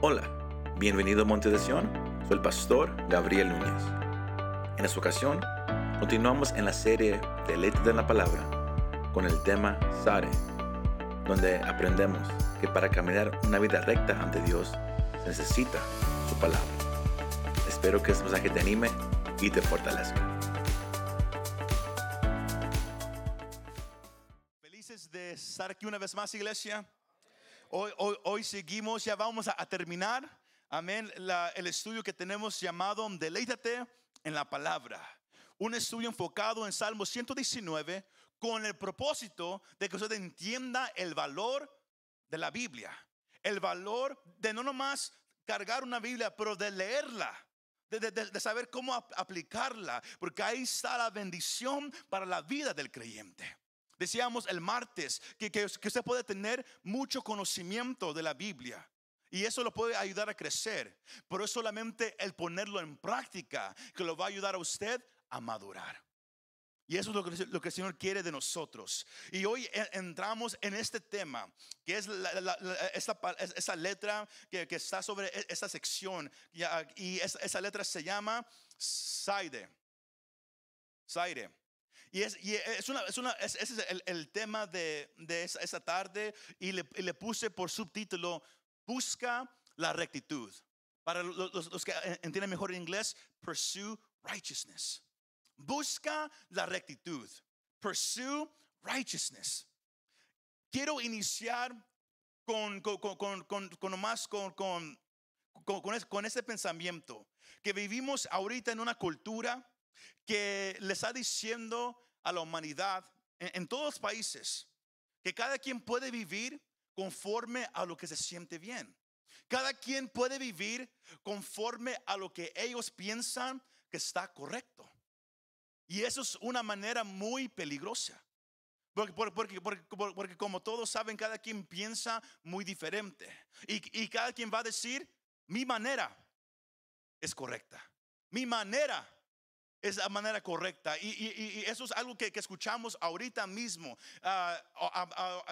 Hola, bienvenido a Monte de Sion. Soy el pastor Gabriel Núñez. En esta ocasión, continuamos en la serie de Letras de la Palabra con el tema Sare, donde aprendemos que para caminar una vida recta ante Dios se necesita su palabra. Espero que este mensaje te anime y te fortalezca. Felices de estar aquí una vez más, iglesia. Hoy, seguimos, ya vamos a, terminar, amén, la- el estudio que tenemos llamado Deleítate en la palabra. Un estudio enfocado en Salmo 119 con el propósito de que usted entienda el valor de la Biblia. El valor de no nomás cargar una Biblia, pero de leerla. De, saber cómo ap- aplicarla, porque ahí está la bendición para la vida del creyente. Decíamos el martes que, que, usted puede tener mucho conocimiento de la Biblia. Y eso lo puede ayudar a crecer. Pero es solamente el ponerlo en práctica que lo va a ayudar a usted a madurar. Y eso es lo que, lo que el Señor quiere de nosotros. Y hoy en- entramos en este tema, que es la- esta, esa letra que, que está sobre e- esta sección. Y esa, esa letra se llama Saide. Saide. Y, es, es una, es una- es- ese es el, tema de, de esa, tarde y le, le puse por subtítulo, busca la rectitud. Para los, los- que entienden mejor en inglés, pursue righteousness. Busca la rectitud. Pursue righteousness. Quiero iniciar con, con, con, con, con, nomás con, con, con, con es- con ese pensamiento que vivimos ahorita en una cultura que le está diciendo a la humanidad en, todos los países que cada quien puede vivir conforme a lo que se siente bien. Cada quien puede vivir conforme a lo que ellos piensan que está correcto. Y eso es una manera muy peligrosa. Porque, por- porque, porque, porque- porque como todos saben, cada quien piensa muy diferente. Y, y cada quien va a decir, mi manera es correcta. Mi manera es la manera correcta. Y, y- y- eso es algo que, que escuchamos ahorita mismo. Ah,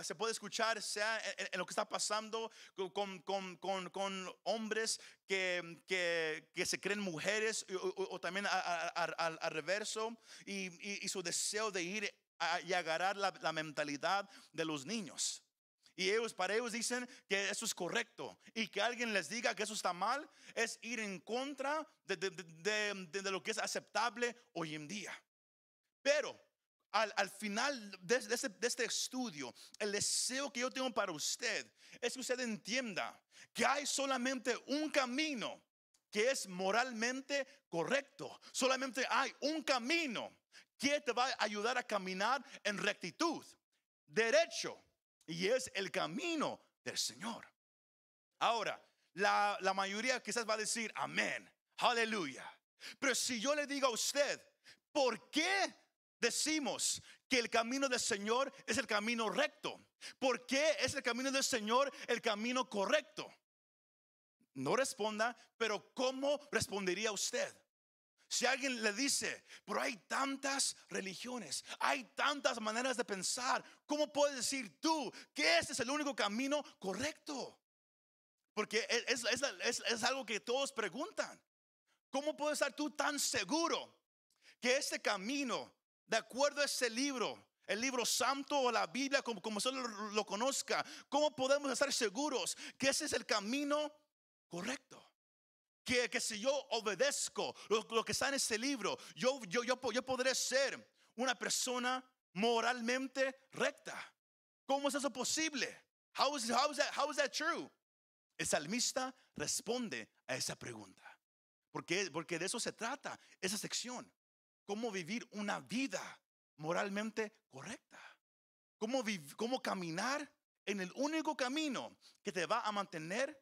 se puede escuchar, sea en, lo que está pasando con, con- con- con hombres que, que- que se creen mujeres o, o- o también al, reverso y, y- y su deseo de ir a- y agarrar la, la mentalidad de los niños. Y ellos, para ellos dicen que eso es correcto. Y que alguien les diga que eso está mal es ir en contra de, lo que es aceptable hoy en día. Pero al, al final este, de este estudio, el deseo que yo tengo para usted es que usted entienda que hay solamente un camino que es moralmente correcto. Solamente hay un camino que te va a ayudar a caminar en rectitud, derecho, y es el camino del Señor. Ahora, la, la mayoría quizás va a decir, amén, aleluya. Pero si yo le digo a usted, ¿por qué decimos que el camino del Señor es el camino recto? ¿Por qué es el camino del Señor el camino correcto? No responda, pero ¿cómo respondería usted? Si alguien le dice, pero hay tantas religiones, hay tantas maneras de pensar, ¿cómo puedes decir tú que este es el único camino correcto? Porque es, es- es- es algo que todos preguntan. ¿Cómo puedes estar tú tan seguro que este camino, de acuerdo a ese libro, el libro santo o la Biblia, como, como usted lo, lo conozca, cómo podemos estar seguros que ese es el camino correcto? Que, que si yo obedezco lo, lo que está en ese libro, yo, yo, yo, yo podré ser una persona moralmente recta. ¿Cómo es eso posible? How is, how is that, how is that true? El salmista responde a esa pregunta. Porque, porque de eso se trata esa sección. Cómo vivir una vida moralmente correcta. Cómo, viv- cómo caminar en el único camino que te va a mantener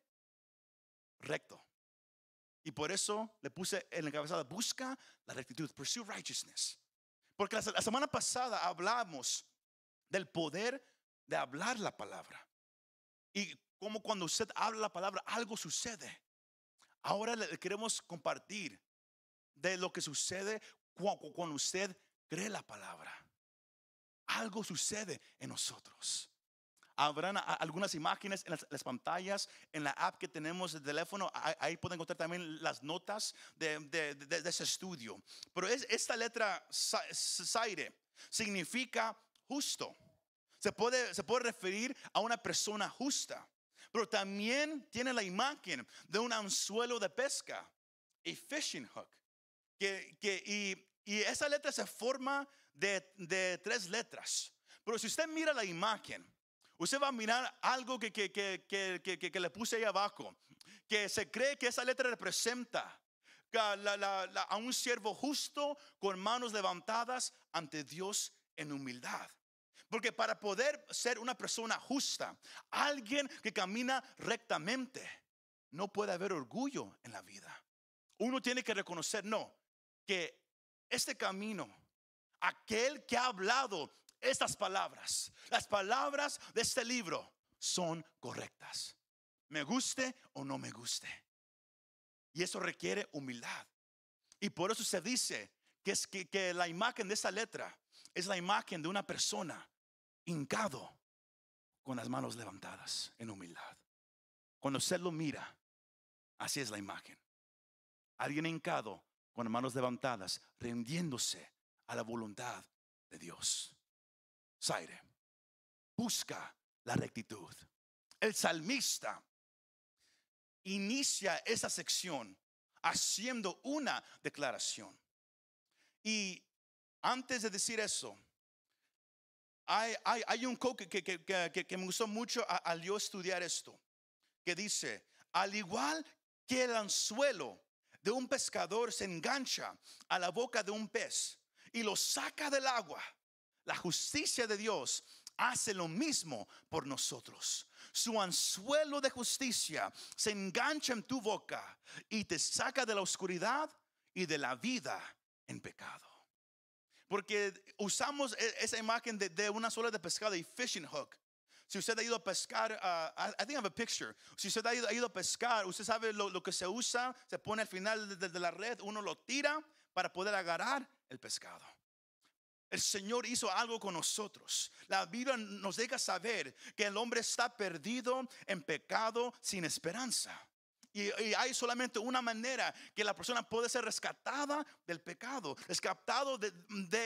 recto. Y por eso le puse en la encabezada, busca la rectitud, pursue righteousness. Porque la, semana pasada hablamos del poder de hablar la palabra. Y como cuando usted habla la palabra, algo sucede. Ahora le queremos compartir de lo que sucede cu- cu- cuando usted cree la palabra. Algo sucede en nosotros. Habrán algunas imágenes en las, las pantallas, en la app que tenemos de teléfono. Ahí, ahí pueden encontrar también las notas de, de- ese estudio. Pero es, esta letra Zaire significa justo. Se puede, se puede referir a una persona justa. Pero también tiene la imagen de un anzuelo de pesca, a fishing hook. Que, que- y, y esa letra se forma de, de tres letras. Pero si usted mira la imagen, usted va a mirar algo que, que, que, que, le puse ahí abajo, que se cree que esa letra representa a a un siervo justo con manos levantadas ante Dios en humildad. Porque para poder ser una persona justa, alguien que camina rectamente, no puede haber orgullo en la vida. Uno tiene que reconocer, no, que este camino, aquel que ha hablado estas palabras, las palabras de este libro, son correctas. Me guste o no me guste. Y eso requiere humildad. Y por eso se dice que, es que, la imagen de esa letra es la imagen de una persona hincado con las manos levantadas en humildad. Cuando usted lo mira, así es la imagen. Alguien hincado con las manos levantadas, rendiéndose a la voluntad de Dios. Busca la rectitud. El salmista inicia esa sección haciendo una declaración. Y antes de decir eso, hay, hay- un quote que, que- que- que- me gustó mucho al yo estudiar esto, que dice, al igual que el anzuelo de un pescador se engancha a la boca de un pez y lo saca del agua, la justicia de Dios hace lo mismo por nosotros. Su anzuelo de justicia se engancha en tu boca y te saca de la oscuridad y de la vida en pecado. Porque usamos e- esa imagen de, de una sola de pescado y fishing hook. Si usted ha ido a pescar, uh, I, think I have a picture. Si usted ha ido, ha ido a pescar, usted sabe lo, que se usa, se pone al final de la red, uno lo tira para poder agarrar el pescado. El Señor hizo algo con nosotros. La Biblia nos deja saber que el hombre está perdido en pecado sin esperanza. Y, hay solamente una manera que la persona puede ser rescatada del pecado, rescatado de,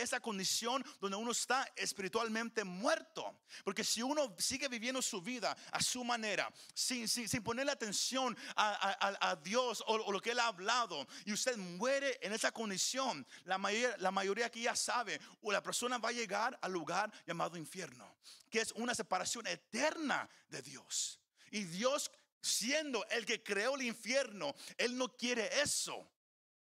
esa condición donde uno está espiritualmente muerto. Porque si uno sigue viviendo su vida a su manera, sin, sin, sin ponerle atención a, a- Dios o, o lo que Él ha hablado, y usted muere en esa condición, la mayoría, la mayoría aquí ya sabe, o la persona va a llegar al lugar llamado infierno, que es una separación eterna de Dios. Y Dios siendo el que creó el infierno, Él no quiere eso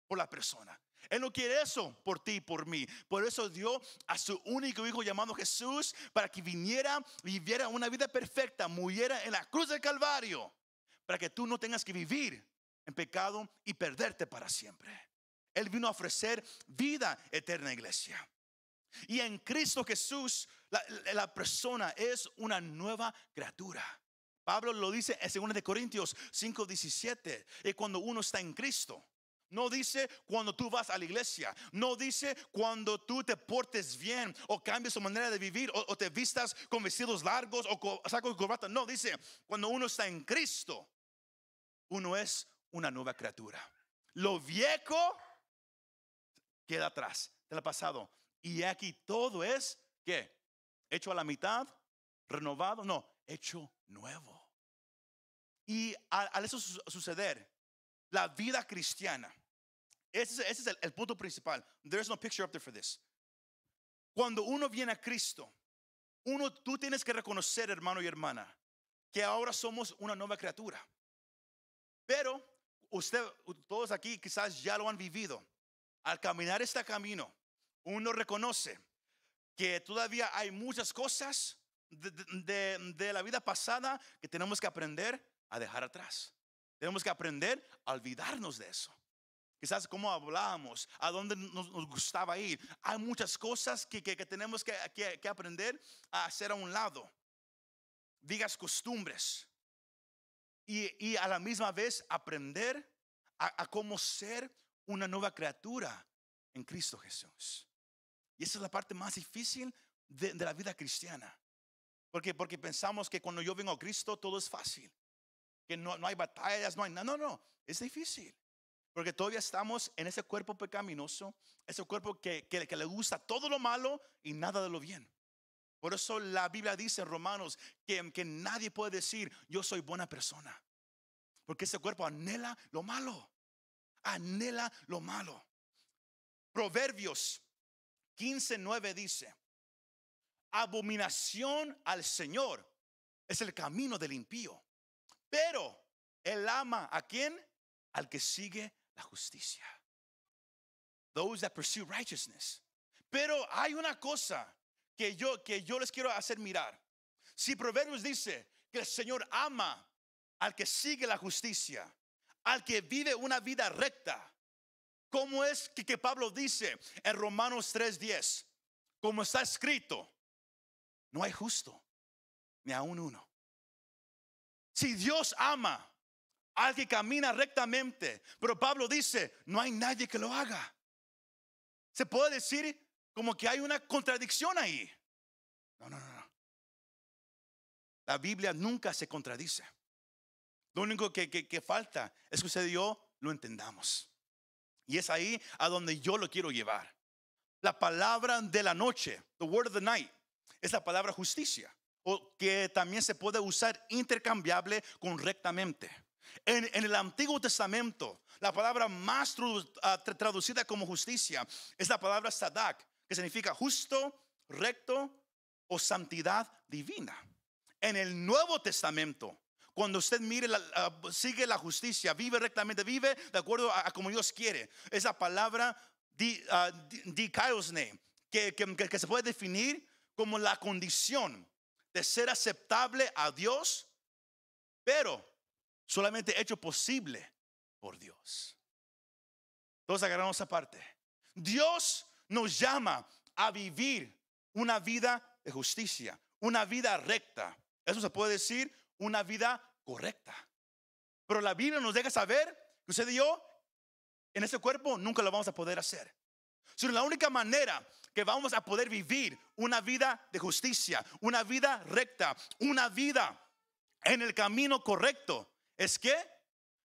por la persona. Él no quiere eso por ti y por mí. Por eso dio a su único hijo llamado Jesús para que viniera, viviera una vida perfecta, muriera en la cruz del Calvario, para que tú no tengas que vivir en pecado y perderte para siempre. Él vino a ofrecer vida eterna, iglesia. Y en Cristo Jesús, la, la persona es una nueva criatura. Pablo lo dice en 2 de Corintios 5:17, y cuando uno está en Cristo. No dice cuando tú vas a la iglesia. No dice cuando tú te portes bien o cambies tu manera de vivir o, te vistas con vestidos largos o con saco y corbata. No, dice cuando uno está en Cristo, uno es una nueva criatura. Lo viejo queda atrás del pasado. Y aquí todo es, ¿qué? Hecho a la mitad, renovado, no, hecho nuevo. Y al, eso su- suceder, la vida cristiana, ese, es- ese es el, el punto principal. There's no picture up there for this. Cuando uno viene a Cristo, uno, tú tienes que reconocer, hermano y hermana, que ahora somos una nueva criatura. Pero usted, todos aquí quizás ya lo han vivido. Al caminar este camino, uno reconoce que todavía hay muchas cosas de, de- la vida pasada que tenemos que aprender a dejar atrás. Tenemos que aprender a olvidarnos de eso. Quizás cómo hablábamos, a dónde nos, gustaba ir. Hay muchas cosas que, que- que tenemos que, que- que aprender a hacer a un lado. Digas costumbres. Y, y a la misma vez aprender a, a cómo ser una nueva criatura en Cristo Jesús. Y esa es la parte más difícil de, de la vida cristiana. Porque, porque pensamos que cuando yo vengo a Cristo todo es fácil. Que no, no hay batallas, no hay nada. No, no, es difícil. Porque todavía estamos en ese cuerpo pecaminoso, ese cuerpo que, que, le gusta todo lo malo y nada de lo bien. Por eso la Biblia dice en Romanos que, que nadie puede decir, yo soy buena persona. Porque ese cuerpo anhela lo malo. Anhela lo malo. Proverbios 15:9 dice, abominación al Señor es el camino del impío, pero él ama a quien? Al que sigue la justicia. Those that pursue righteousness. Pero hay una cosa que yo, que yo les quiero hacer mirar. Si Proverbios dice que el Señor ama al que sigue la justicia, al que vive una vida recta, ¿cómo es que, que Pablo dice en Romanos 3:10? Como está escrito, no hay justo, ni aún uno. Si Dios ama al que camina rectamente, pero Pablo dice, no hay nadie que lo haga. Se puede decir como que hay una contradicción ahí. No, no, no. La Biblia nunca se contradice. Lo único que, que, que falta es que usted y yo lo entendamos. Y es ahí a donde yo lo quiero llevar. La palabra de la noche, the word of the night, es la palabra justicia, o que también se puede usar intercambiable correctamente. En, en el Antiguo Testamento, la palabra más ah, traducida como justicia es la palabra sadak, que significa justo, recto o santidad divina. En el Nuevo Testamento, cuando usted mire, ah, sigue la justicia, vive rectamente, vive de acuerdo a, como Dios quiere. Esa palabra di, uh, que, que, que se puede definir como la condición de ser aceptable a Dios, pero solamente hecho posible por Dios. Todos agarramos esa parte. Dios nos llama a vivir una vida de justicia, una vida recta. Eso se puede decir una vida correcta. Pero la Biblia nos deja saber que usted y yo en ese cuerpo nunca lo vamos a poder hacer. Sino la única manera que vamos a poder vivir una vida de justicia, una vida recta, una vida en el camino correcto, es que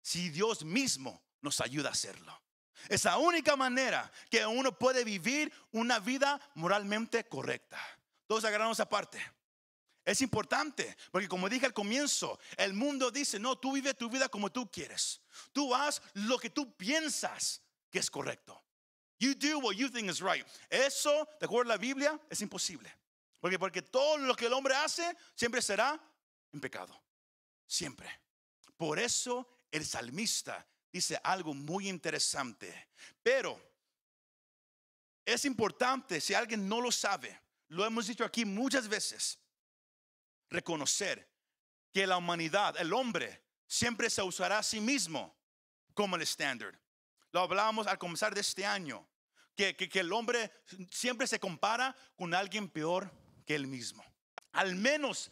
si Dios mismo nos ayuda a hacerlo. Es la única manera que uno puede vivir una vida moralmente correcta. Todos agarramos aparte. Es importante, porque como dije al comienzo, el mundo dice, no, tú vive tu vida como tú quieres. Tú haz lo que tú piensas que es correcto. You do what you think is right. Eso, de acuerdo a la Biblia, es imposible. Porque, porque todo lo que el hombre hace siempre será en pecado. Siempre. Por eso el salmista dice algo muy interesante. Pero es importante, si alguien no lo sabe, lo hemos dicho aquí muchas veces, reconocer que la humanidad, el hombre, siempre se usará a sí mismo como el estándar. Lo hablábamos al comenzar de este año, que, que, el hombre siempre se compara con alguien peor que él mismo. Al menos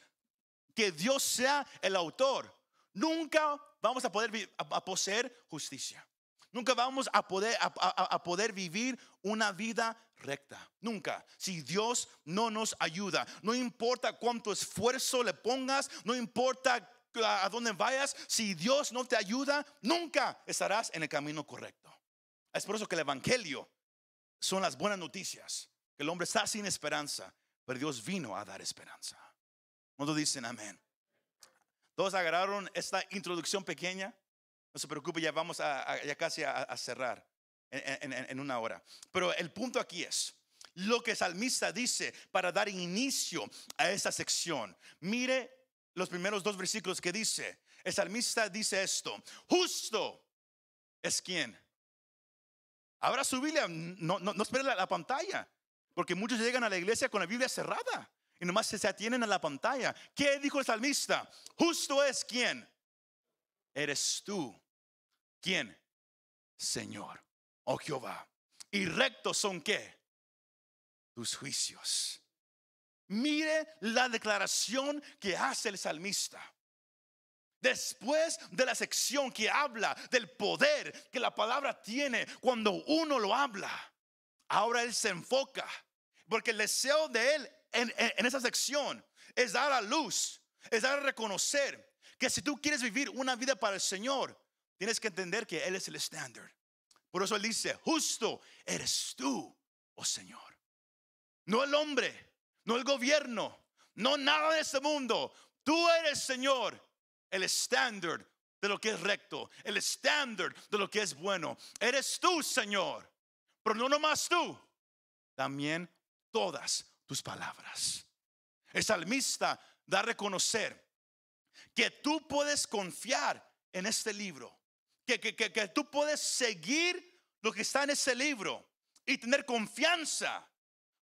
que Dios sea el autor, nunca vamos a poder poseer justicia. Nunca vamos a poder, a, poder vivir una vida recta. Nunca. Si Dios no nos ayuda. No importa cuánto esfuerzo le pongas. No importa a dónde vayas. Si Dios no te ayuda, nunca estarás en el camino correcto. Es por eso que el Evangelio son las buenas noticias. Que el hombre está sin esperanza. Pero Dios vino a dar esperanza. Cuando dicen amén. Todos agarraron esta introducción pequeña. No se preocupe, ya vamos a, ya casi a, cerrar en, una hora. Pero el punto aquí es lo que el salmista dice para dar inicio a esta sección. Mire los primeros dos versículos que dice. El salmista dice esto: Justo es quien. Abra su Biblia, no, no, no la, pantalla, porque muchos llegan a la iglesia con la Biblia cerrada y nomás se atienen a la pantalla. ¿Qué dijo el salmista? Justo es quien. Eres tú ¿Quién? Señor, oh Jehová. Y rectos son qué? Tus juicios. Mire la declaración que hace el salmista. Después de la sección que habla del poder que la palabra tiene cuando uno lo habla, ahora él se enfoca. Porque el deseo de él en, esa sección es dar a luz, es dar a reconocer que si tú quieres vivir una vida para el Señor, tienes que entender que Él es el estándar. Por eso Él dice, justo eres tú, oh Señor. No el hombre, no el gobierno, no nada de este mundo. Tú eres, Señor, el estándar de lo que es recto, el estándar de lo que es bueno. Eres tú, Señor. Pero no nomás tú, también todas tus palabras. El salmista da a reconocer que tú puedes confiar en este libro, que, que, que, que tú puedes seguir lo que está en ese libro y tener confianza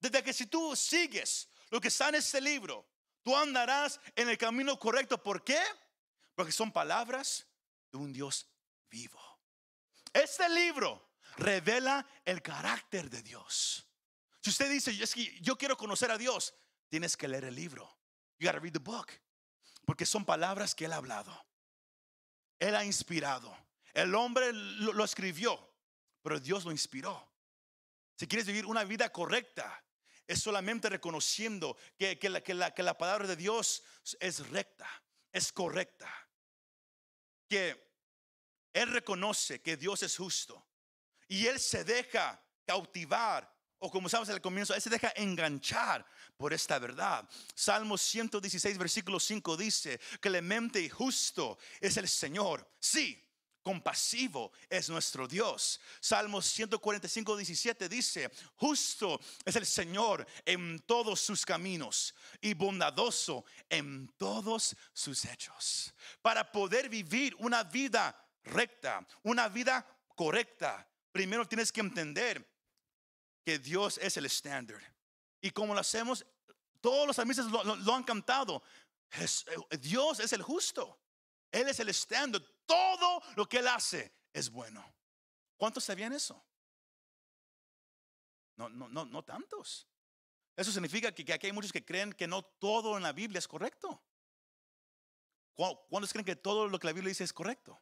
desde que si tú sigues lo que está en este libro, tú andarás en el camino correcto. ¿Por qué? Porque son palabras de un Dios vivo. Este libro revela el carácter de Dios. Si usted dice, es que yo quiero conocer a Dios, tienes que leer el libro. You gotta read the book. Porque son palabras que Él ha hablado. Él ha inspirado. El hombre lo, lo escribió, pero Dios lo inspiró. Si quieres vivir una vida correcta, es solamente reconociendo que, que, la, que, la, que la palabra de Dios es recta, es correcta. Que Él reconoce que Dios es justo y Él se deja cautivar o como sabes al comienzo, Él se deja enganchar por esta verdad. Salmo 116, versículo 5 dice, clemente y justo es el Señor. Sí, compasivo es nuestro Dios. Salmo 145, 17 dice, justo es el Señor en todos sus caminos y bondadoso en todos sus hechos. Para poder vivir una vida recta, una vida correcta, primero tienes que entender que Dios es el estándar. Y como lo hacemos, todos los amistas lo, lo han cantado. Dios es el justo. Él es el estándar todo lo que Él hace es bueno. ¿Cuántos sabían eso? No, no, no, no tantos. Eso significa que, aquí hay muchos que creen que no todo en la Biblia es correcto. ¿Cuántos creen que todo lo que la Biblia dice es correcto?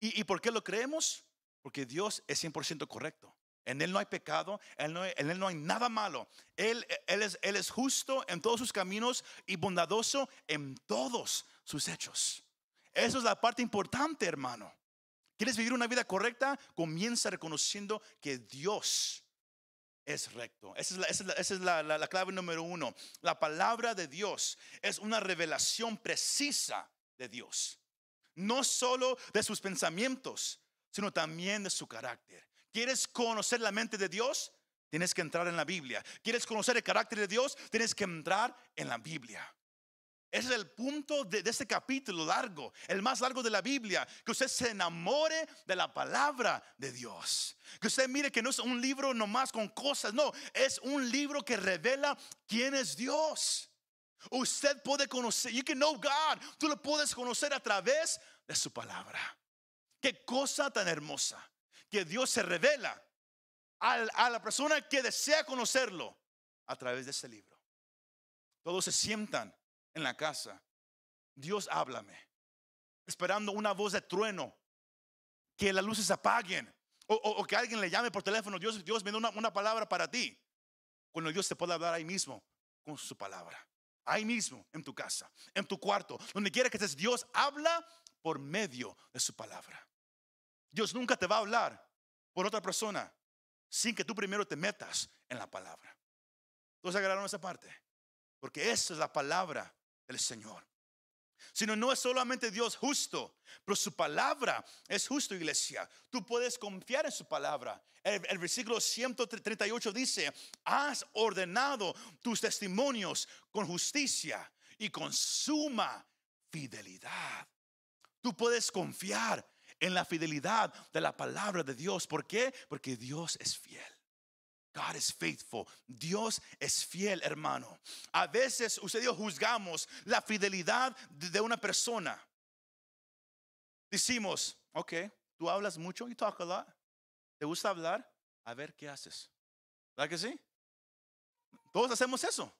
¿Y, por qué lo creemos? Porque Dios es 100% correcto. En Él no hay pecado, en Él no hay nada malo. Él, él, es, él es justo en todos sus caminos y bondadoso en todos sus hechos. Eso es la parte importante, hermano. ¿Quieres vivir una vida correcta? Comienza reconociendo que Dios es recto. Esa es, la, clave número uno. La palabra de Dios es una revelación precisa de Dios. No solo de sus pensamientos, sino también de su carácter. ¿Quieres conocer la mente de Dios? Tienes que entrar en la Biblia. ¿Quieres conocer el carácter de Dios? Tienes que entrar en la Biblia. Ese es el punto de, este capítulo largo, el más largo de la Biblia, que usted se enamore de la palabra de Dios. Que usted mire que no es un libro nomás con cosas, no, es un libro que revela quién es Dios. Usted puede conocer, you can know God, tú lo puedes conocer a través de su palabra. Qué cosa tan hermosa, que Dios se revela a la persona que desea conocerlo a través de este libro. Todos se sientan en la casa. Dios háblame. Esperando una voz de trueno. Que las luces apaguen. O, que alguien le llame por teléfono. Dios, Dios me da una, palabra para ti. Cuando Dios te puede hablar ahí mismo con su palabra. Ahí mismo, en tu casa, en tu cuarto, donde quiera que estés, Dios habla por medio de su palabra. Dios nunca te va a hablar por otra persona sin que tú primero te metas en la palabra. Entonces agarraron esa parte, porque esa es la palabra el Señor. Sino no es solamente Dios justo, pero su palabra es justo, iglesia. Tú puedes confiar en su palabra. El, el, versículo 138 dice, has ordenado tus testimonios con justicia y con suma fidelidad. Tú puedes confiar en la fidelidad de la palabra de Dios. ¿Por qué? Porque Dios es fiel. God is faithful. Dios es fiel, hermano. A veces usted y yo juzgamos la fidelidad de una persona. Decimos, ok, tú hablas mucho, you talk a lot. ¿Te gusta hablar? A ver qué haces. ¿Verdad que sí? Todos hacemos eso.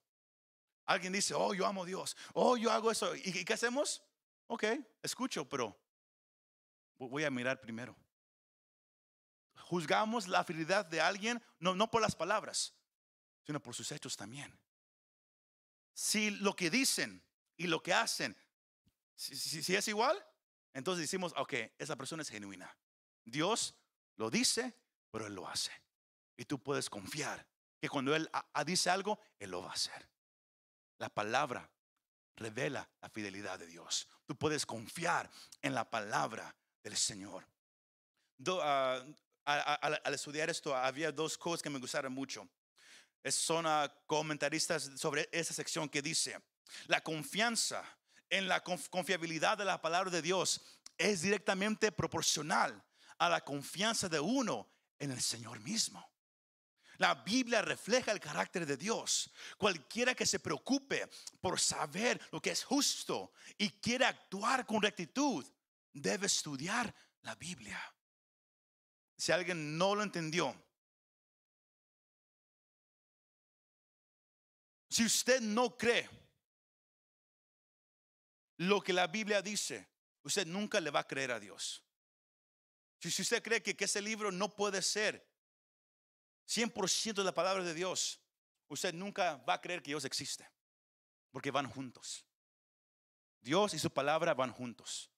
Alguien dice, oh, yo amo a Dios. Oh, yo hago eso. ¿Y qué hacemos? Ok, escucho, pero voy a mirar primero juzgamos la fidelidad de alguien no, no por las palabras, sino por sus hechos también. si lo que dicen y lo que hacen, si, si- es igual, entonces decimos, ok, esa persona es genuina. Dios lo dice, pero Él lo hace. Y tú puedes confiar que cuando Él dice algo, Él lo va a hacer. La palabra revela la fidelidad de Dios. Tú puedes confiar en la palabra del Señor. Do- a- al, estudiar esto, había dos cosas que me gustaron mucho. Son ah, comentaristas sobre esa sección que dice, la confianza en la conf- confiabilidad de la palabra de Dios es directamente proporcional a la confianza de uno en el Señor mismo. La Biblia refleja el carácter de Dios. Cualquiera que se preocupe por saber lo que es justo y quiere actuar con rectitud, debe estudiar la Biblia. Si alguien no lo entendió, si usted no cree lo que la Biblia dice, usted nunca le va a creer a Dios. Si usted cree que, que ese libro no puede ser 100% de la palabra de Dios, usted nunca va a creer que Dios existe, porque van juntos. Dios y su palabra van juntos.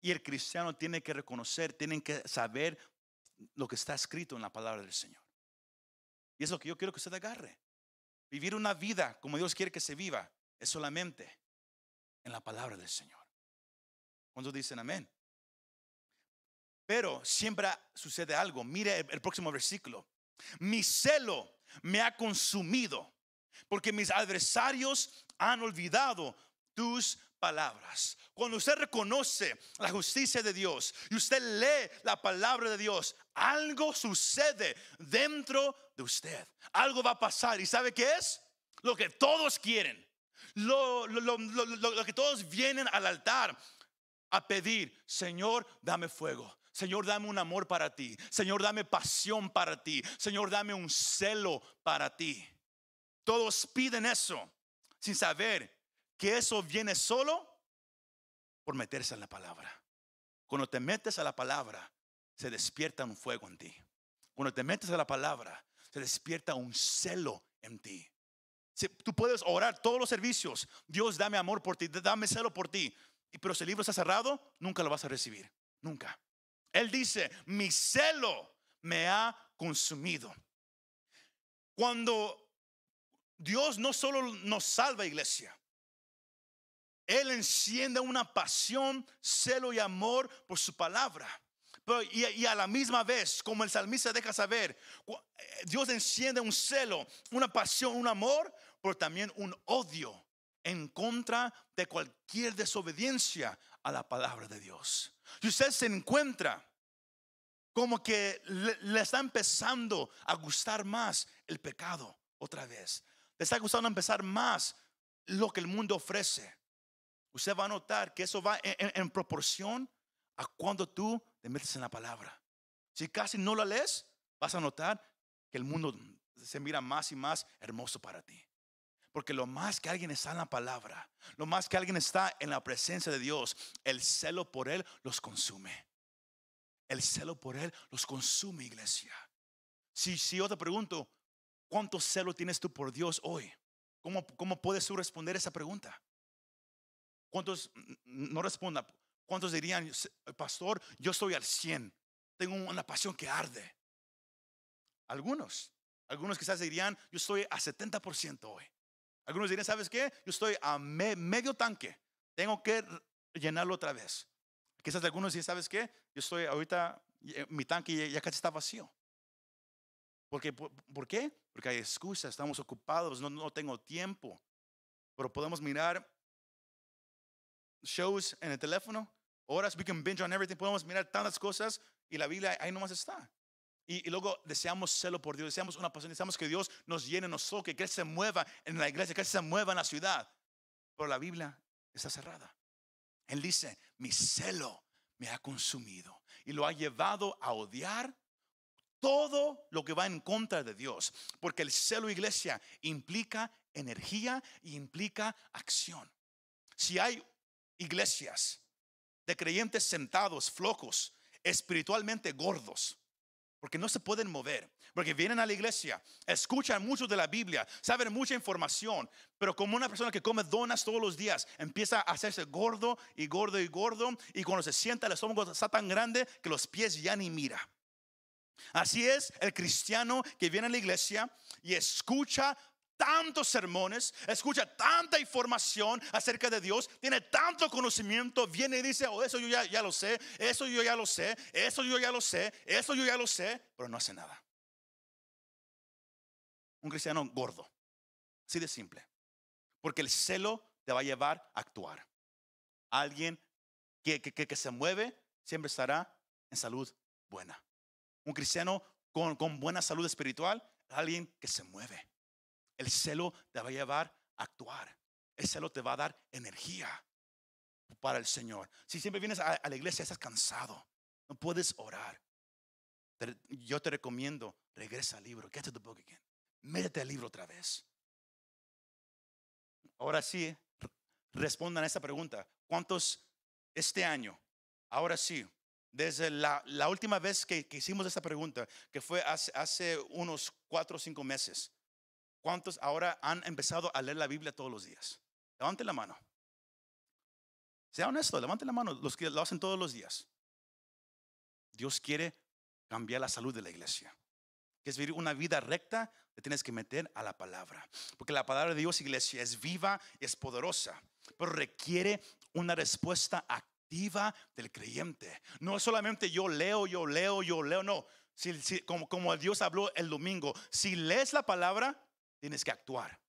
Y el cristiano tiene que reconocer, tienen que saber lo que está escrito en la palabra del Señor. Y es lo que yo quiero que usted agarre. Vivir una vida como Dios quiere que se viva es solamente en la palabra del Señor. ¿Cuántos dicen amén? Pero siempre sucede algo. Mire el, próximo versículo. Mi celo me ha consumido porque mis adversarios han olvidado tus palabras. Cuando usted reconoce la justicia de Dios y usted lee la palabra de Dios, algo sucede dentro de usted. Algo va a pasar. ¿Y sabe qué es? Lo que todos quieren. Lo, lo- lo- lo- que todos vienen al altar a pedir, Señor, dame fuego. Señor, dame un amor para ti. Señor, dame pasión para ti. Señor, dame un celo para ti. Todos piden eso sin saber que eso viene solo por meterse en la palabra. Cuando te metes a la palabra, se despierta un fuego en ti. Cuando te metes a la palabra, se despierta un celo en ti. Si tú puedes orar todos los servicios, Dios dame amor por ti, dame celo por ti. Pero si el libro está cerrado, nunca lo vas a recibir. Nunca. Él dice, mi celo me ha consumido. Cuando Dios no solo nos salva, iglesia, Él enciende una pasión, celo y amor por su palabra. Y, a la misma vez, como el salmista deja saber, eh, Dios enciende un celo, una pasión, un amor, pero también un odio en contra de cualquier desobediencia a la palabra de Dios. Si usted se encuentra como que le está empezando a gustar más el pecado otra vez, le está gustando empezar más lo que el mundo ofrece, usted va a notar que eso va en, proporción a cuando tú te metes en la palabra. Si casi no la lees, vas a notar que el mundo se mira más y más hermoso para ti. Porque lo más que alguien está en la palabra, lo más que alguien está en la presencia de Dios, el celo por Él los consume. El celo por Él los consume, iglesia. Si, si yo te pregunto, ¿cuánto celo tienes tú por Dios hoy? ¿Cómo, cómo puedes tú responder esa pregunta? ¿Cuántos no respondan? ¿Cuántos dirían, pastor, yo estoy al 100? Tengo una pasión que arde. Algunos, algunos quizás dirían, yo estoy a 70% hoy. Algunos dirían, ¿sabes qué? Yo estoy a me- medio tanque. Tengo que llenarlo otra vez. Quizás algunos dicen, ¿sabes qué? Yo estoy ahorita, eh, mi tanque ya, casi está vacío. Porque, ¿Por, por qué? Porque hay excusas, estamos ocupados, no, no tengo tiempo. Pero podemos mirar shows en el teléfono, horas, we can binge on everything, podemos mirar tantas cosas y la Biblia ahí nomás está. Y, luego deseamos celo por Dios, deseamos una pasión, deseamos que Dios nos llene, nos toque, que Él se mueva en la iglesia, que Él se mueva en la ciudad. Pero la Biblia está cerrada. Él dice, mi celo me ha consumido y lo ha llevado a odiar todo lo que va en contra de Dios. Porque el celo, iglesia, implica energía y implica acción. Si hay iglesias de creyentes sentados, flojos, espiritualmente gordos, Porque no se pueden mover. Porque vienen a la iglesia, escuchan mucho de la Biblia, saben mucha información. Pero como una persona que come donas todos los días, empieza a hacerse gordo y gordo y gordo. Y cuando se sienta el estómago está tan grande que los pies ya ni mira. Así es el cristiano que viene a la iglesia y escucha tantos sermones, escucha tanta información acerca de Dios, tiene tanto conocimiento, viene y dice, oh, eso yo ya, lo sé, eso yo ya lo sé, eso yo ya lo sé, eso yo ya lo sé, pero no hace nada. Un cristiano gordo, así de simple, porque el celo te va a llevar a actuar. Alguien que, que, que se mueve siempre estará en salud buena. Un cristiano con, con buena salud espiritual, alguien que se mueve. El celo te va a llevar a actuar. El celo te va a dar energía para el Señor. Si siempre vienes a, la iglesia, estás cansado, no puedes orar. yo te recomiendo, regresa al libro. Get to the book again. Métete al libro otra vez. Ahora sí, respondan a esta pregunta. ¿Cuántos este año? Ahora sí, desde la, última vez que, hicimos esta pregunta, que fue hace, hace unos cuatro o cinco meses, ¿Cuántos ahora han empezado a leer la Biblia todos los días? Levanten la mano. Sea honesto, levanten la mano los que lo hacen todos los días. Dios quiere cambiar la salud de la iglesia. Que es vivir una vida recta, te tienes que meter a la palabra. Porque la palabra de Dios, iglesia, es viva, es poderosa, pero requiere una respuesta activa del creyente. No solamente yo leo, yo leo, yo leo, no. como, como Dios habló el domingo, si lees la palabra, tienes que actuar.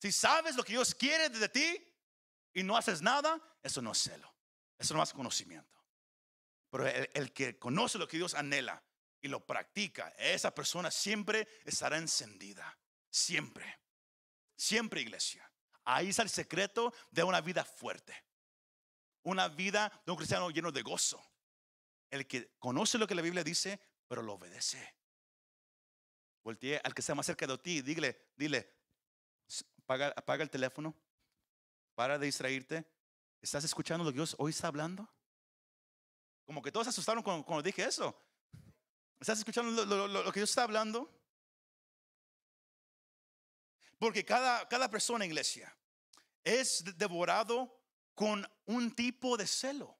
Si sabes lo que Dios quiere de ti y no haces nada, eso no es celo, eso no es conocimiento. Pero el, que conoce lo que Dios anhela y lo practica, esa persona siempre estará encendida, siempre, siempre iglesia. Ahí está el secreto de una vida fuerte, una vida de un cristiano lleno de gozo. El que conoce lo que la Biblia dice, pero lo obedece. Voltee al que está más cerca de ti, dile, dile, apaga, el teléfono, para de distraerte. ¿Estás escuchando lo que Dios hoy está hablando? Como que todos se asustaron cuando, dije eso. ¿Estás escuchando lo, que Dios está hablando? Porque cada, cada persona, iglesia, es devorado con un tipo de celo.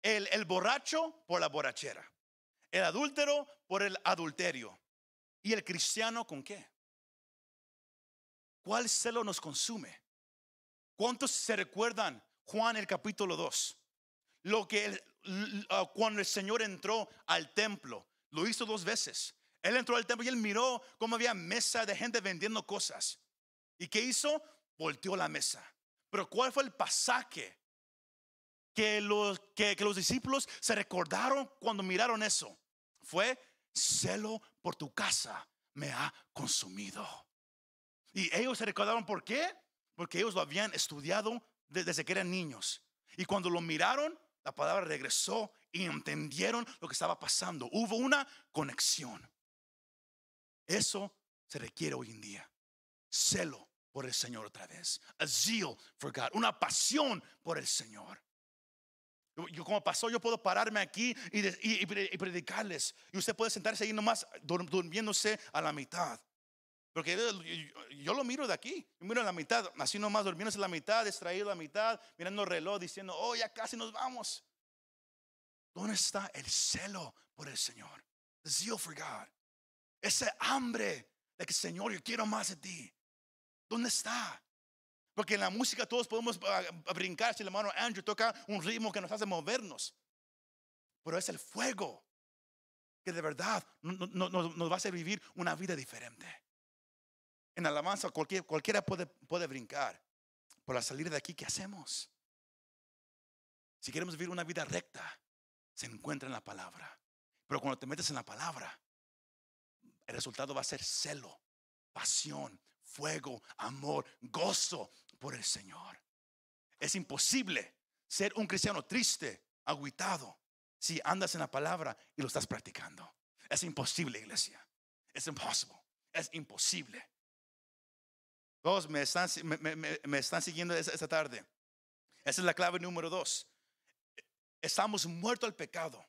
El, el borracho por la borrachera. El adúltero por el adulterio. ¿Y el cristiano con qué? ¿Cuál celo nos consume? ¿Cuántos se recuerdan Juan el capítulo 2? Lo que ah, cuando el Señor entró al templo, lo hizo dos veces. Él entró al templo y él miró cómo había mesa de gente vendiendo cosas. ¿Y qué hizo? Volteó la mesa. Pero ¿cuál fue el pasaje que los, que los discípulos se recordaron cuando miraron eso? Fue celo por tu casa me ha consumido. Y ellos se recordaron por qué? Porque ellos lo habían estudiado desde que eran niños. Y cuando lo miraron, la palabra regresó y entendieron lo que estaba pasando. Hubo una conexión. Eso se requiere hoy en día. Celo por el Señor otra vez. A zeal for God. Una pasión por el Señor. Yo como pastor, yo puedo pararme aquí y, predicarles. Y usted puede sentarse ahí nomás durmiéndose a la mitad. Porque yo, lo miro de aquí, yo miro a la mitad, así nomás durmiéndose a la mitad, distraído a la mitad, mirando el reloj, diciendo, oh, ya casi nos vamos. ¿Dónde está el celo por el Señor? The zeal for God. Ese hambre de que, Señor, yo quiero más de ti. ¿Dónde está? Porque en la música todos podemos ah, brincar. Si el hermano Andrew toca un ritmo que nos hace movernos. Pero es el fuego que de verdad nos va a hacer vivir una vida diferente. En alabanza cualquiera puede, puede brincar. Por la salida de aquí, ¿qué hacemos? Si queremos vivir una vida recta, se encuentra en la palabra. Pero cuando te metes en la palabra, el resultado va a ser celo, pasión, fuego, amor, gozo por el Señor. Es imposible ser un cristiano triste, aguitado, si andas en la palabra y lo estás practicando. Es imposible, iglesia. Es imposible. Es imposible. Todos me están, me, están siguiendo esta tarde. Esa es la clave número dos. Estamos muertos al pecado.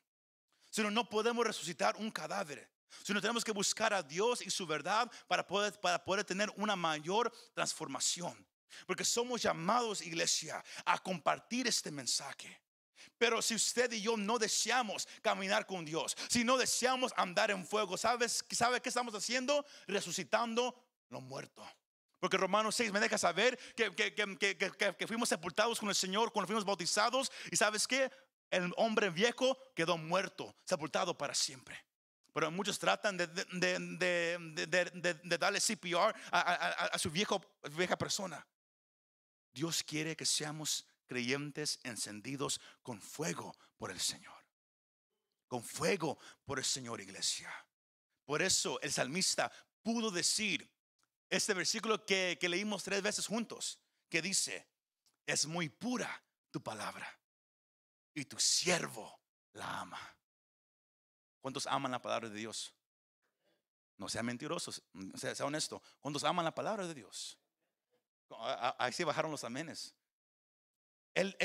sino no podemos resucitar un cadáver. Sino tenemos que buscar a Dios y su verdad para poder, para poder tener una mayor transformación. Porque somos llamados, iglesia, a compartir este mensaje. Pero si usted y yo no deseamos caminar con Dios, si no deseamos andar en fuego, ¿sabes, ¿sabe qué estamos haciendo? Resucitando lo muerto. Porque Romanos 6 me deja saber que, que, que, que, fuimos sepultados con el Señor cuando fuimos bautizados. Y sabes qué? El hombre viejo quedó muerto, sepultado para siempre. Pero muchos tratan de, de, darle CPR a, su viejo, vieja persona. Dios quiere que seamos creyentes encendidos con fuego por el Señor. Con fuego por el Señor, iglesia. Por eso el salmista pudo decir este versículo que, leímos tres veces juntos, que dice, es muy pura tu palabra y tu siervo la ama. ¿Cuántos aman la palabra de Dios? No sean mentirosos, sea honesto. ¿Cuántos aman la palabra de Dios? Ahí sí bajaron los amenes. Él,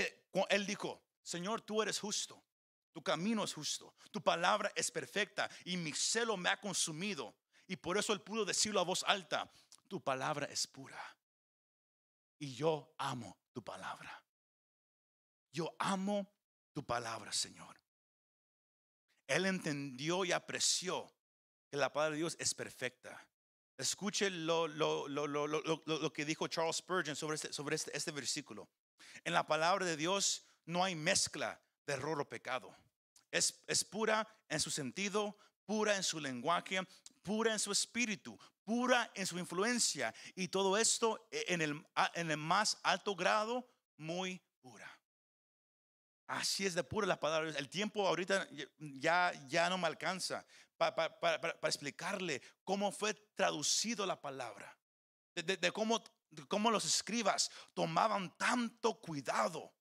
él, dijo, Señor, tú eres justo, tu camino es justo, tu palabra es perfecta y mi celo me ha consumido. Y por eso él pudo decirlo a voz alta, tu palabra es pura. Y yo amo tu palabra. Yo amo tu palabra, Señor. Él entendió y apreció que la palabra de Dios es perfecta. Escuche lo, lo, lo, lo que dijo Charles Spurgeon sobre, este, sobre este, este versículo. En la palabra de Dios no hay mezcla de error o pecado. Es, es, pura en su sentido, pura en su lenguaje, pura en su espíritu, pura en su influencia. Y todo esto en el, en el más alto grado, muy pura. Así es de pura la palabra. El tiempo ahorita ya, ya no me alcanza para, explicarle cómo fue traducido la palabra. De, cómo, los escribas tomaban tanto cuidado.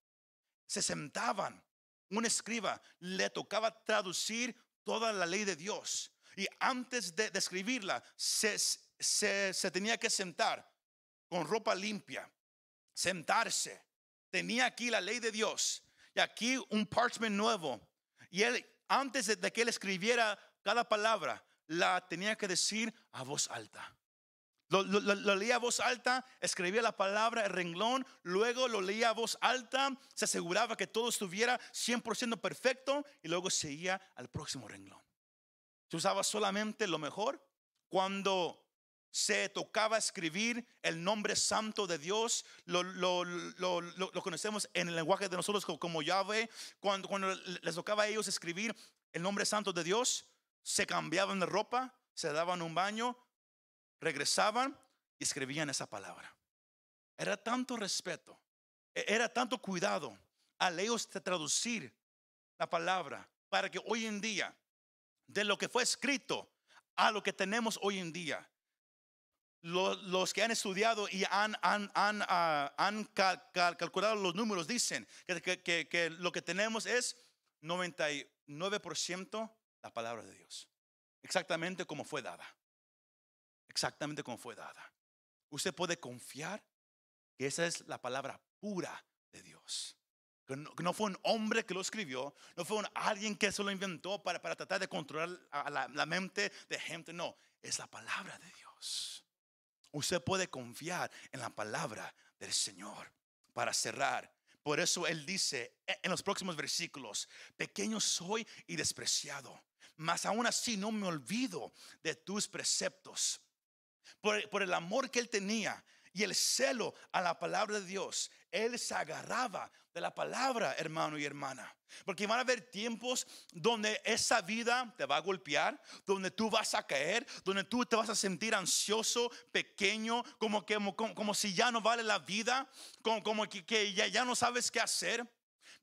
Se sentaban. Un escriba le tocaba traducir toda la ley de Dios. Y antes de, escribirla, se, se tenía que sentar con ropa limpia, sentarse. Tenía aquí la ley de Dios y aquí un parchment nuevo. Y él, antes de que él escribiera cada palabra, la tenía que decir a voz alta. Lo, leía a voz alta, escribía la palabra, el renglón, luego lo leía a voz alta, se aseguraba que todo estuviera 100% perfecto y luego seguía al próximo renglón. Se usaba solamente lo mejor cuando se tocaba escribir el nombre santo de Dios, lo, conocemos en el lenguaje de nosotros como Yahweh, cuando, cuando les tocaba a ellos escribir el nombre santo de Dios, se cambiaban de ropa, se daban un baño, regresaban y escribían esa palabra. Era tanto respeto, e, era tanto cuidado al ellos traducir la palabra para que hoy en día, de lo que fue escrito a lo que tenemos hoy en día, los, que han estudiado y han, han, han, ah, calculado los números dicen que, que, lo que tenemos es 99% la palabra de Dios. Exactamente como fue dada. Exactamente como fue dada. Usted puede confiar que esa es la palabra pura de Dios. Que no, fue un hombre que lo escribió, no fue un, alguien que se lo inventó para, para tratar de controlar la, la mente de gente. No, es la palabra de Dios. Usted puede confiar en la palabra del Señor para cerrar. Por eso Él dice en los próximos versículos, pequeño soy y despreciado, mas aún así no me olvido de tus preceptos. Por, el amor que Él tenía y el celo a la palabra de Dios, Él se agarraba de la palabra, hermano y hermana. Porque van a haber tiempos donde esa vida te va a golpear, donde tú vas a caer, donde tú te vas a sentir ansioso, pequeño, como, que, como, si ya no vale la vida, como, como que, que ya, ya no sabes qué hacer.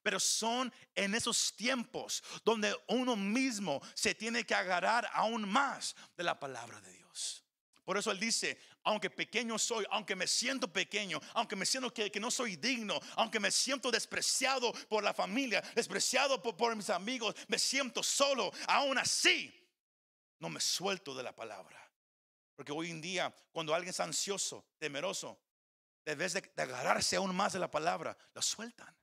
Pero son en esos tiempos donde uno mismo se tiene que agarrar aún más de la palabra de Dios. Por eso él dice, aunque pequeño soy, aunque me siento pequeño, aunque me siento que, no soy digno, aunque me siento despreciado por la familia, despreciado por, mis amigos, me siento solo, aún así no me suelto de la palabra. Porque hoy en día, cuando alguien es ansioso, temeroso, en vez de, agarrarse aún más de la palabra, lo sueltan.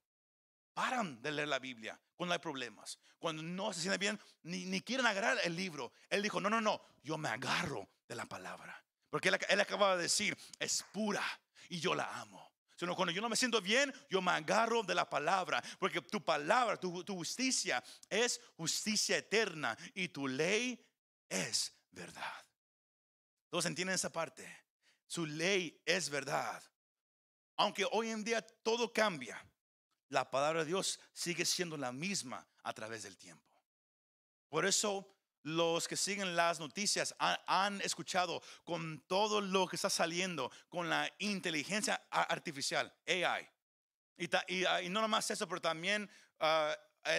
Paran de leer la Biblia cuando hay problemas, cuando no se sienten bien, ni, ni quieren agarrar el libro. Él dijo, no, no, no, yo me agarro de la palabra. Porque él, él acababa de decir, es pura y yo la amo. Sino cuando yo no me siento bien, yo me agarro de la palabra. Porque tu palabra, tu, tu justicia es justicia eterna y tu ley es verdad. Todos entienden esa parte. Su ley es verdad. Aunque hoy en día todo cambia, la palabra de Dios sigue siendo la misma a través del tiempo. Por eso los que siguen las noticias han, escuchado con todo lo que está saliendo con la inteligencia artificial, AI. Y, ah, no nomás eso, pero también ah,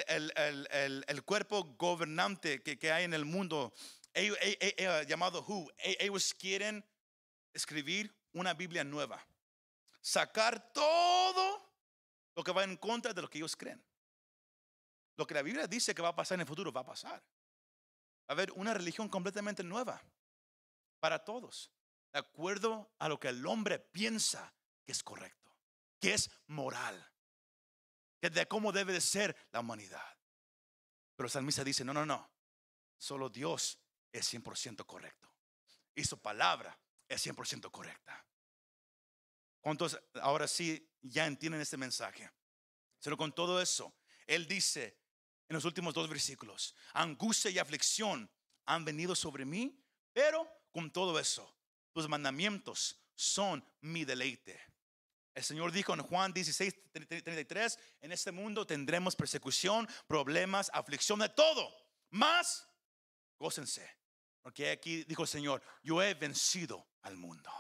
el, cuerpo gobernante que, hay en el mundo, llamado WHO, ellos quieren escribir una Biblia nueva, sacar todo lo que va en contra de lo que ellos creen. Lo que la Biblia dice que va a pasar en el futuro va a pasar. Va a haber una religión completamente nueva para todos, de acuerdo a lo que el hombre piensa que es correcto, que es moral, que de cómo debe de ser la humanidad. Pero Salmista dice, no, no, no, solo Dios es 100% correcto. Y su palabra es 100% correcta. ¿Cuántos ahora sí ya entienden este mensaje? Pero con todo eso, Él dice en los últimos dos versículos, angustia y aflicción han venido sobre mí, pero con todo eso, tus mandamientos son mi deleite. El Señor dijo en Juan 16, 33, en este mundo tendremos persecución, problemas, aflicción, de todo. Más, gócense. Porque aquí dijo el Señor, yo he vencido al mundo.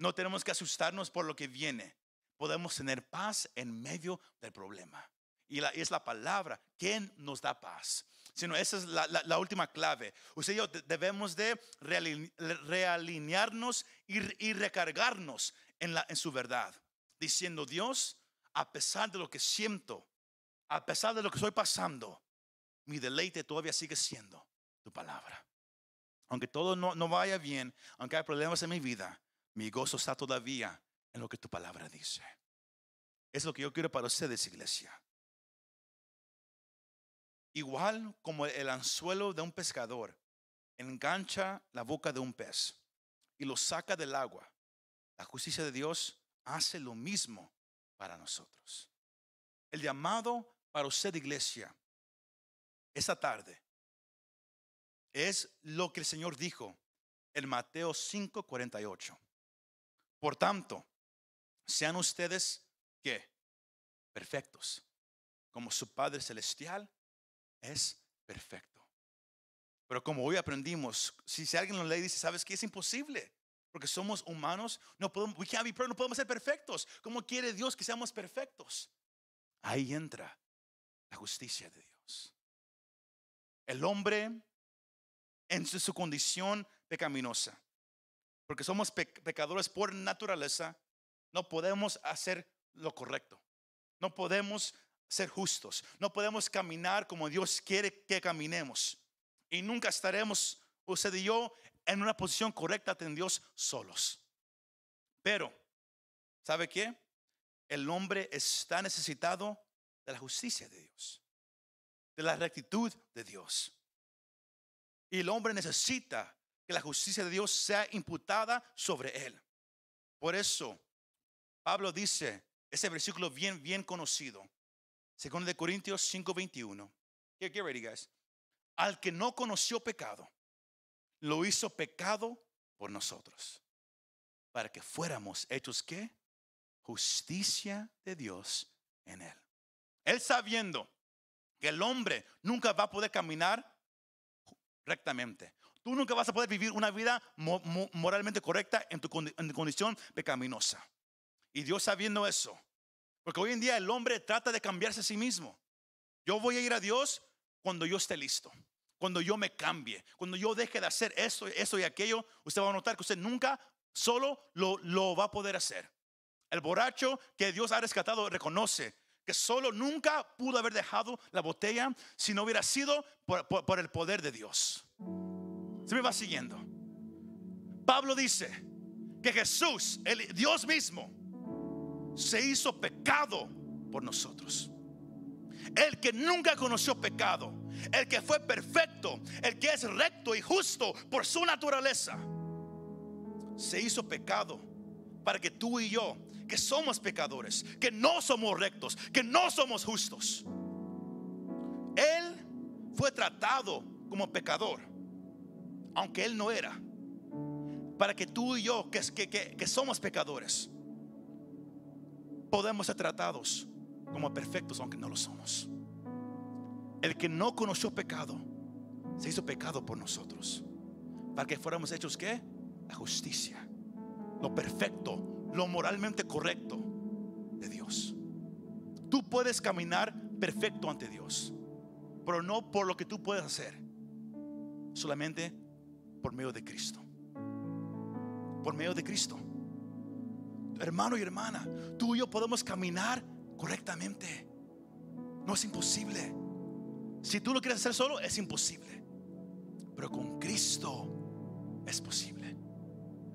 No tenemos que asustarnos por lo que viene. Podemos tener paz en medio del problema. Y es la palabra quien nos da paz. Sino esa es la, última clave. Usted y yo debemos de realinearnos y, recargarnos en, en su verdad. Diciendo, Dios, a pesar de lo que siento, a pesar de lo que estoy pasando, mi deleite todavía sigue siendo tu palabra. Aunque todo no, no vaya bien, aunque hay problemas en mi vida, mi gozo está todavía en lo que tu palabra dice. Es lo que yo quiero para ustedes, iglesia. Igual como el anzuelo de un pescador engancha la boca de un pez y lo saca del agua, la justicia de Dios hace lo mismo para nosotros. El llamado para usted, iglesia, esta tarde es lo que el Señor dijo en Mateo 5:48. Por tanto, sean ustedes que perfectos, como su Padre celestial es perfecto. Pero como hoy aprendimos, si, alguien lo lee y dice, ¿sabes qué? Es imposible. Porque somos humanos, no podemos, no podemos ser perfectos. ¿Cómo quiere Dios que seamos perfectos? Ahí entra la justicia de Dios. El hombre en su condición pecaminosa porque somos pecadores por naturaleza, no podemos hacer lo correcto. No podemos ser justos. No podemos caminar como Dios quiere que caminemos. Y nunca estaremos, usted y yo, en una posición correcta en Dios solos. Pero, ¿sabe qué? El hombre está necesitado de la justicia de Dios, de la rectitud de Dios. Y el hombre necesita que la justicia de Dios sea imputada sobre él. Por eso, Pablo dice, ese versículo bien, bien conocido, segundo de Corintios 5:21. Get, get ready, guys. Al que no conoció pecado, lo hizo pecado por nosotros, para que fuéramos hechos qué? Justicia de Dios en él. Él sabiendo que el hombre nunca va a poder caminar rectamente. Tú nunca vas a poder vivir una vida moralmente correcta en tu, condición pecaminosa. Y Dios sabiendo eso, porque hoy en día el hombre trata de cambiarse a sí mismo. Yo voy a ir a Dios cuando yo esté listo, cuando yo me cambie, cuando yo deje de hacer esto, eso y aquello. Usted va a notar que usted nunca solo lo, lo va a poder hacer. El borracho que Dios ha rescatado reconoce que solo nunca pudo haber dejado la botella si no hubiera sido por el poder de Dios. Se me va siguiendo. Pablo dice que Jesús, el Dios mismo, se hizo pecado por nosotros. el que nunca conoció pecado, el que fue perfecto, el que es recto y justo por su naturaleza, se hizo pecado para que tú y yo, que somos pecadores, que no somos rectos, que no somos justos, Él fue tratado como pecador, aunque Él no era, para que tú y yo, que, que, que somos pecadores, podemos ser tratados como perfectos aunque no lo somos. El que no conoció pecado se hizo pecado por nosotros. Para que fuéramos hechos qué? La justicia. Lo perfecto, lo moralmente correcto de Dios. Tú puedes caminar perfecto ante Dios, pero no por lo que tú puedes hacer, solamente por medio de Cristo. Por medio de Cristo. Hermano y hermana, tú y yo podemos caminar correctamente. No es imposible. Si tú lo quieres hacer solo, es imposible. Pero con Cristo es posible.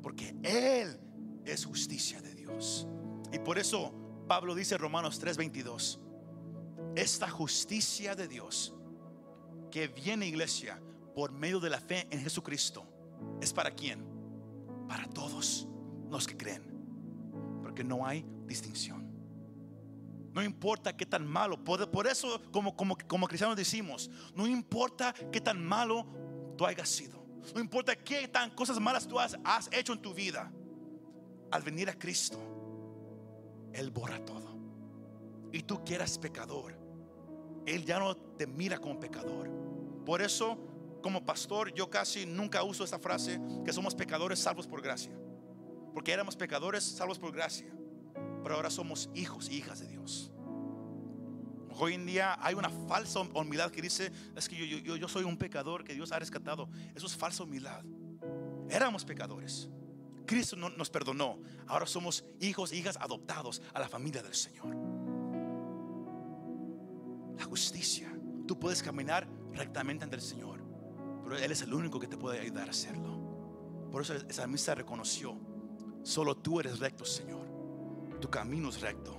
Porque Él es justicia de Dios. Y por eso Pablo dice Romanos 3:22, esta justicia de Dios que viene iglesia por medio de la fe en Jesucristo, ¿es para quién? Para todos los que creen. Porque no hay distinción. No importa qué tan malo. Por, eso, como, como, como cristianos decimos, no importa qué tan malo tú hayas sido. No importa qué tan cosas malas tú has, has hecho en tu vida. Al venir a Cristo, Él borra todo. Y tú quieras pecador. Él ya no te mira como pecador. Por eso, como pastor, yo casi nunca uso esta frase que somos pecadores salvos por gracia. Porque éramos pecadores salvos por gracia pero ahora somos hijos y hijas de Dios. Hoy en día hay una falsa humildad que dice, es que yo, yo, soy un pecador que Dios ha rescatado. Eso es falsa humildad. Éramos pecadores. Cristo nos perdonó. Ahora somos hijos e hijas adoptados a la familia del Señor. La justicia. Tú puedes caminar rectamente ante el Señor, pero Él es el único que te puede ayudar a hacerlo. Por eso esa misa reconoció, solo tú eres recto, Señor tu camino es recto.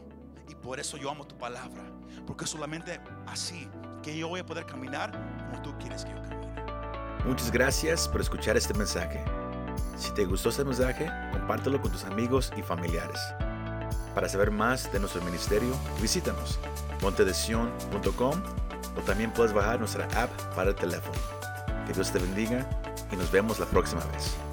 Y por eso yo amo tu palabra. Porque solamente así que yo voy a poder caminar como tú quieres que yo camine. Muchas gracias por escuchar este mensaje. Si te gustó este mensaje, compártelo con tus amigos y familiares. Para saber más de nuestro ministerio, visítanos montedesion.com o también puedes bajar nuestra app para el teléfono. Que Dios te bendiga y nos vemos la próxima vez.